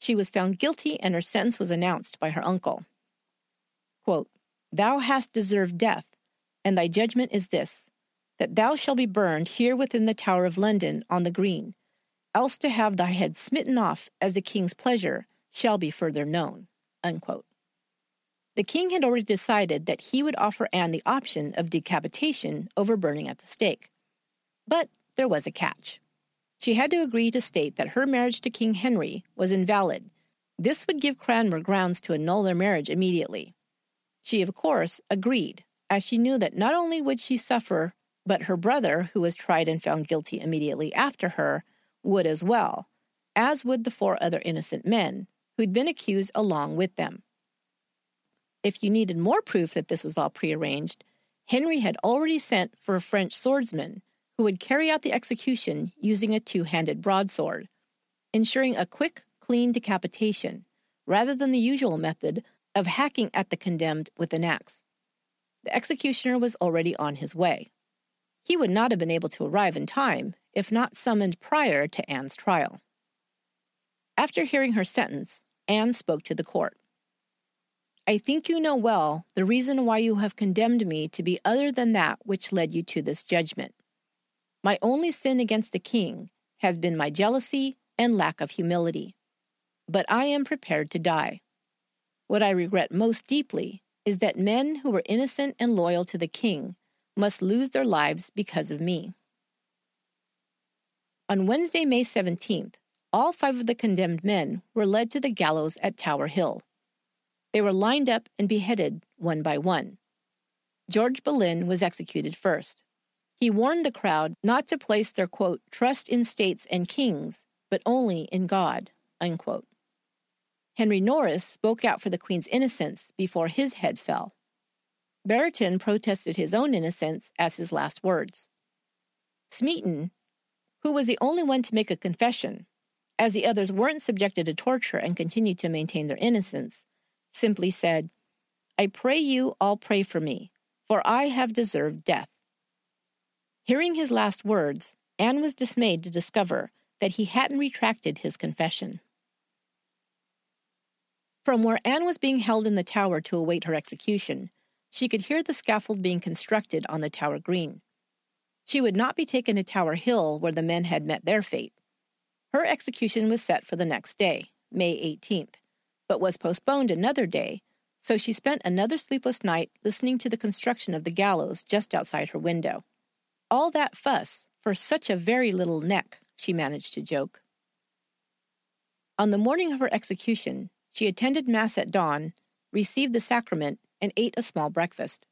She was found guilty and her sentence was announced by her uncle. Quote, Thou hast deserved death, and thy judgment is this that thou shalt be burned here within the Tower of London on the green, else to have thy head smitten off as the king's pleasure shall be further known. Unquote. The king had already decided that he would offer Anne the option of decapitation over burning at the stake. But there was a catch. She had to agree to state that her marriage to King Henry was invalid. This would give Cranmer grounds to annul their marriage immediately. She, of course, agreed, as she knew that not only would she suffer, but her brother, who was tried and found guilty immediately after her, would as well, as would the four other innocent men, who'd been accused along with them. If you needed more proof that this was all prearranged, Henry had already sent for a French swordsman who would carry out the execution using a two handed broadsword, ensuring a quick, clean decapitation, rather than the usual method of hacking at the condemned with an axe. The executioner was already on his way. He would not have been able to arrive in time if not summoned prior to Anne's trial. After hearing her sentence, Anne spoke to the court. I think you know well the reason why you have condemned me to be other than that which led you to this judgment. My only sin against the king has been my jealousy and lack of humility. But I am prepared to die. What I regret most deeply is that men who were innocent and loyal to the king must lose their lives because of me. On Wednesday, May 17th, all five of the condemned men were led to the gallows at Tower Hill. They were lined up and beheaded one by one. George Boleyn was executed first. He warned the crowd not to place their quote, trust in states and kings, but only in God. Unquote. Henry Norris spoke out for the Queen's innocence before his head fell. Brereton protested his own innocence as his last words. Smeaton, who was the only one to make a confession, as the others weren't subjected to torture and continued to maintain their innocence, simply said, I pray you all pray for me, for I have deserved death. Hearing his last words, Anne was dismayed to discover that he hadn't retracted his confession. From where Anne was being held in the tower to await her execution, she could hear the scaffold being constructed on the tower green. She would not be taken to Tower Hill where the men had met their fate. Her execution was set for the next day, May 18th, but was postponed another day, so she spent another sleepless night listening to the construction of the gallows just outside her window. All that fuss for such a very little neck, she managed to joke. On the morning of her execution, she attended Mass at dawn, received the sacrament, and ate a small breakfast.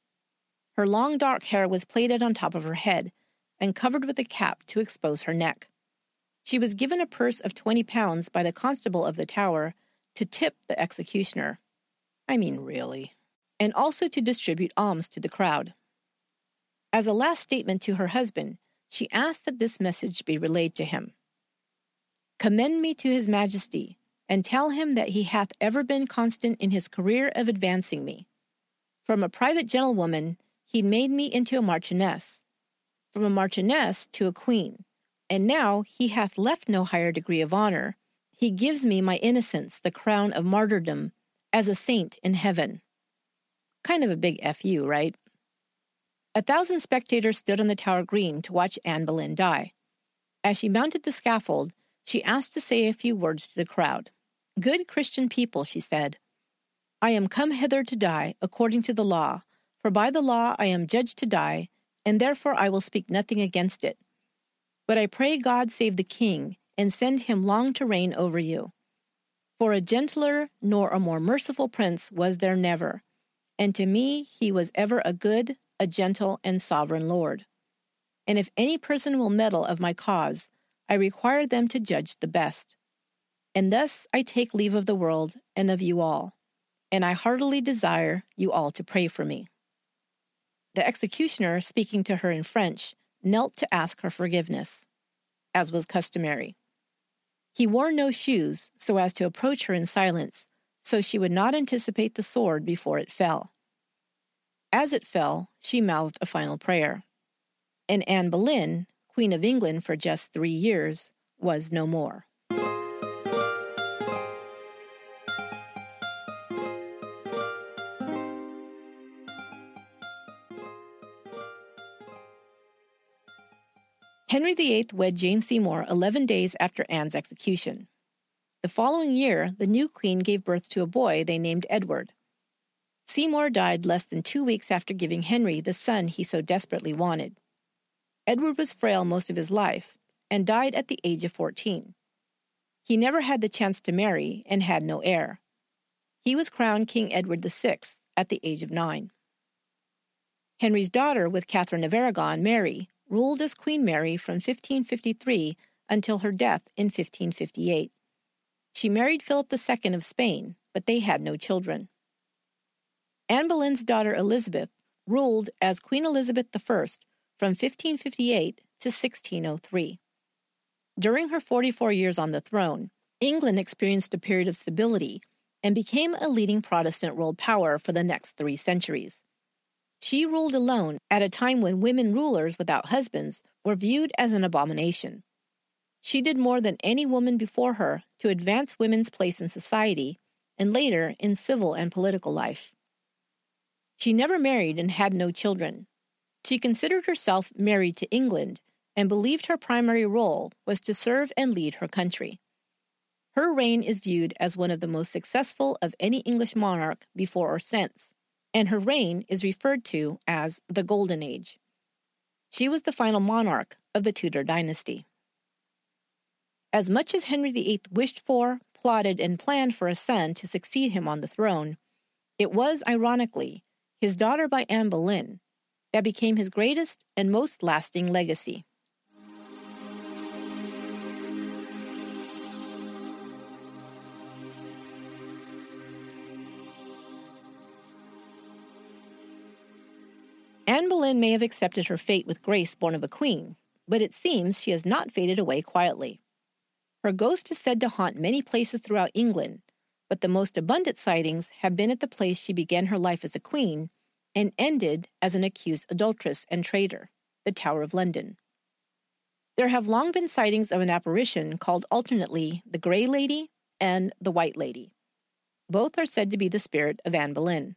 Her long dark hair was plaited on top of her head and covered with a cap to expose her neck. She was given a purse of 20 pounds by the constable of the tower to tip the executioner. I mean, really. And also to distribute alms to the crowd. As a last statement to her husband, she asked that this message be relayed to him Commend me to his majesty, and tell him that he hath ever been constant in his career of advancing me. From a private gentlewoman, he made me into a marchioness, from a marchioness to a queen, and now he hath left no higher degree of honor. He gives me my innocence, the crown of martyrdom, as a saint in heaven. Kind of a big FU, right? A thousand spectators stood on the Tower Green to watch Anne Boleyn die. As she mounted the scaffold, she asked to say a few words to the crowd. Good Christian people, she said, I am come hither to die according to the law, for by the law I am judged to die, and therefore I will speak nothing against it. But I pray God save the king, and send him long to reign over you. For a gentler nor a more merciful prince was there never, and to me he was ever a good, a gentle and sovereign Lord. And if any person will meddle of my cause, I require them to judge the best. And thus I take leave of the world and of you all, and I heartily desire you all to pray for me. The executioner, speaking to her in French, knelt to ask her forgiveness, as was customary. He wore no shoes so as to approach her in silence, so she would not anticipate the sword before it fell. As it fell, she mouthed a final prayer. And Anne Boleyn, Queen of England for just three years, was no more. Henry VIII wed Jane Seymour 11 days after Anne's execution. The following year, the new queen gave birth to a boy they named Edward. Seymour died less than two weeks after giving Henry the son he so desperately wanted. Edward was frail most of his life and died at the age of 14. He never had the chance to marry and had no heir. He was crowned King Edward VI at the age of nine. Henry's daughter with Catherine of Aragon, Mary, ruled as Queen Mary from 1553 until her death in 1558. She married Philip II of Spain, but they had no children. Anne Boleyn's daughter Elizabeth ruled as Queen Elizabeth I from 1558 to 1603. During her 44 years on the throne, England experienced a period of stability and became a leading Protestant world power for the next three centuries. She ruled alone at a time when women rulers without husbands were viewed as an abomination. She did more than any woman before her to advance women's place in society and later in civil and political life. She never married and had no children. She considered herself married to England and believed her primary role was to serve and lead her country. Her reign is viewed as one of the most successful of any English monarch before or since, and her reign is referred to as the Golden Age. She was the final monarch of the Tudor dynasty. As much as Henry VIII wished for, plotted, and planned for a son to succeed him on the throne, it was, ironically, his daughter by Anne Boleyn that became his greatest and most lasting legacy. Anne Boleyn may have accepted her fate with grace born of a queen, but it seems she has not faded away quietly. Her ghost is said to haunt many places throughout England, but the most abundant sightings have been at the place she began her life as a queen and ended as an accused adulteress and traitor, the Tower of London. There have long been sightings of an apparition called alternately the Grey Lady and the White Lady. Both are said to be the spirit of Anne Boleyn.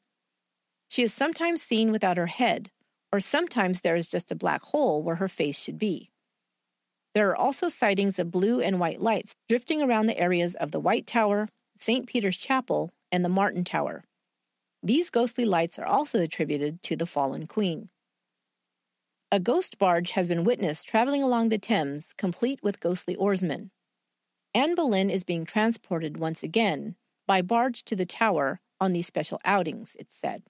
She is sometimes seen without her head, or sometimes there is just a black hole where her face should be. There are also sightings of blue and white lights drifting around the areas of the White Tower, St. Peter's Chapel, and the Martin Tower. These ghostly lights are also attributed to the fallen queen. A ghost barge has been witnessed traveling along the Thames, complete with ghostly oarsmen. Anne Boleyn is being transported once again by barge to the tower on these special outings, it's said.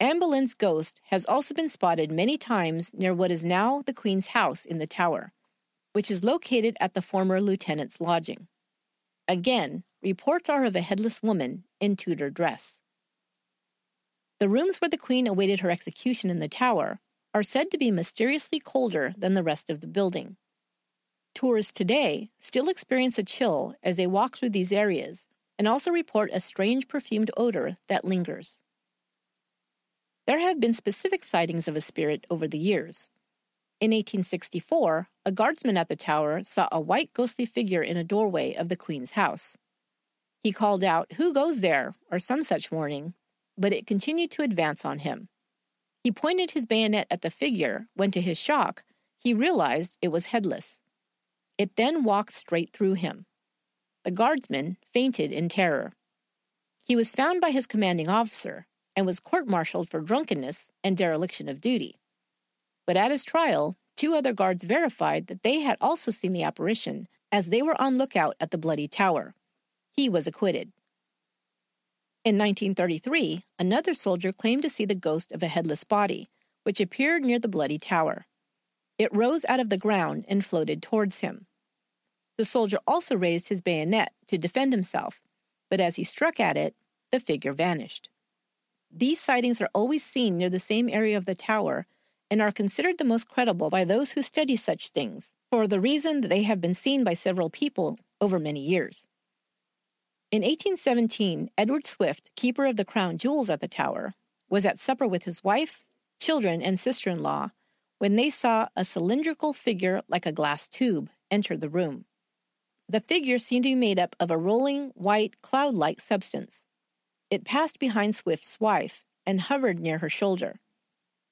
Anne Boleyn's ghost has also been spotted many times near what is now the Queen's house in the tower, which is located at the former lieutenant's lodging. Again, reports are of a headless woman in Tudor dress. The rooms where the Queen awaited her execution in the tower are said to be mysteriously colder than the rest of the building. Tourists today still experience a chill as they walk through these areas and also report a strange perfumed odor that lingers. There have been specific sightings of a spirit over the years. In 1864, a guardsman at the tower saw a white ghostly figure in a doorway of the Queen's house. He called out, Who goes there? or some such warning, but it continued to advance on him. He pointed his bayonet at the figure when, to his shock, he realized it was headless. It then walked straight through him. The guardsman fainted in terror. He was found by his commanding officer, and was court martialed for drunkenness and dereliction of duty. But at his trial, two other guards verified that they had also seen the apparition as they were on lookout at the Bloody Tower. He was acquitted. In 1933, another soldier claimed to see the ghost of a headless body, which appeared near the Bloody Tower. It rose out of the ground and floated towards him. The soldier also raised his bayonet to defend himself, but as he struck at it, the figure vanished. These sightings are always seen near the same area of the tower and are considered the most credible by those who study such things, for the reason that they have been seen by several people over many years. In 1817, Edward Swift, keeper of the crown jewels at the tower, was at supper with his wife, children, and sister in law when they saw a cylindrical figure like a glass tube enter the room. The figure seemed to be made up of a rolling, white, cloud like substance. It passed behind Swift's wife and hovered near her shoulder.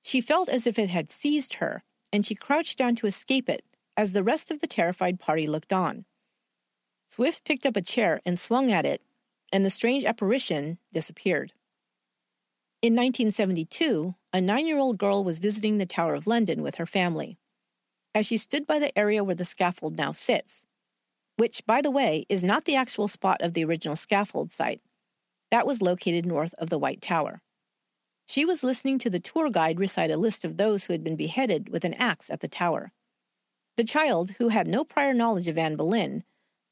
She felt as if it had seized her, and she crouched down to escape it as the rest of the terrified party looked on. Swift picked up a chair and swung at it, and the strange apparition disappeared. In 1972, a nine year old girl was visiting the Tower of London with her family. As she stood by the area where the scaffold now sits, which, by the way, is not the actual spot of the original scaffold site, that was located north of the White Tower. She was listening to the tour guide recite a list of those who had been beheaded with an axe at the tower. The child, who had no prior knowledge of Anne Boleyn,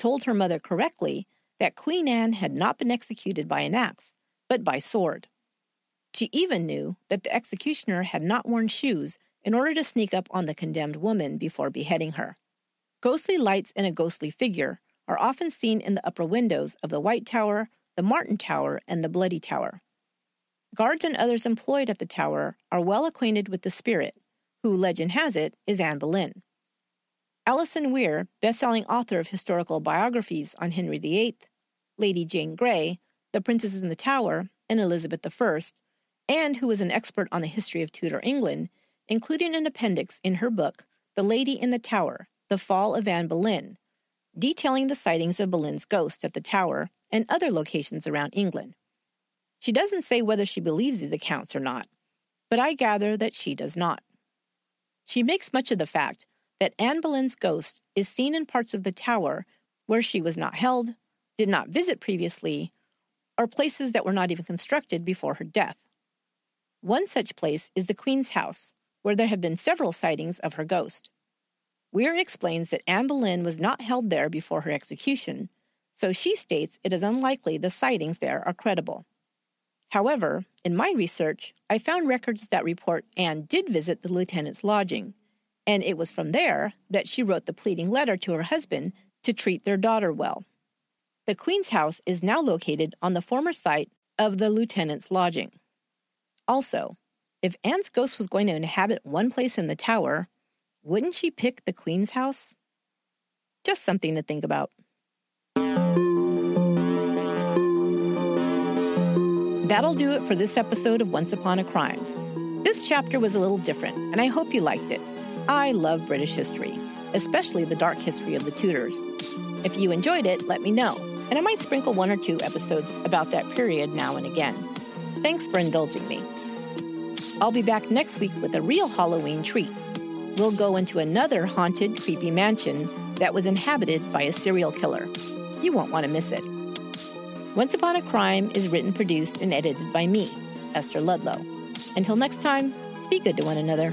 told her mother correctly that Queen Anne had not been executed by an axe, but by sword. She even knew that the executioner had not worn shoes in order to sneak up on the condemned woman before beheading her. Ghostly lights and a ghostly figure are often seen in the upper windows of the White Tower, the Martin Tower, and the Bloody Tower. Guards and others employed at the tower are well acquainted with the spirit, who, legend has it, is Anne Boleyn. Alison Weir, best-selling author of historical biographies on Henry VIII, Lady Jane Grey, The Princess in the Tower, and Elizabeth I, and who was an expert on the history of Tudor England, including an appendix in her book, The Lady in the Tower The Fall of Anne Boleyn, detailing the sightings of Boleyn's ghost at the Tower and other locations around England. She doesn't say whether she believes these accounts or not, but I gather that she does not. She makes much of the fact that Anne Boleyn's ghost is seen in parts of the tower where she was not held, did not visit previously, or places that were not even constructed before her death. One such place is the Queen's house, where there have been several sightings of her ghost. Weir explains that Anne Boleyn was not held there before her execution, so she states it is unlikely the sightings there are credible. However, in my research, I found records that report Anne did visit the lieutenant's lodging, and it was from there that she wrote the pleading letter to her husband to treat their daughter well. The Queen's house is now located on the former site of the lieutenant's lodging. Also, if Anne's ghost was going to inhabit one place in the tower, wouldn't she pick the Queen's house? Just something to think about. That'll do it for this episode of Once Upon a Crime. This chapter was a little different, and I hope you liked it. I love British history, especially the dark history of the Tudors. If you enjoyed it, let me know, and I might sprinkle one or two episodes about that period now and again. Thanks for indulging me. I'll be back next week with a real Halloween treat. We'll go into another haunted, creepy mansion that was inhabited by a serial killer. You won't want to miss it. Once Upon a Crime is written, produced, and edited by me, Esther Ludlow. Until next time, be good to one another.